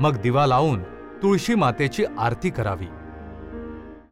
मग दिवा लावून तुळशी मातेची आरती करावी.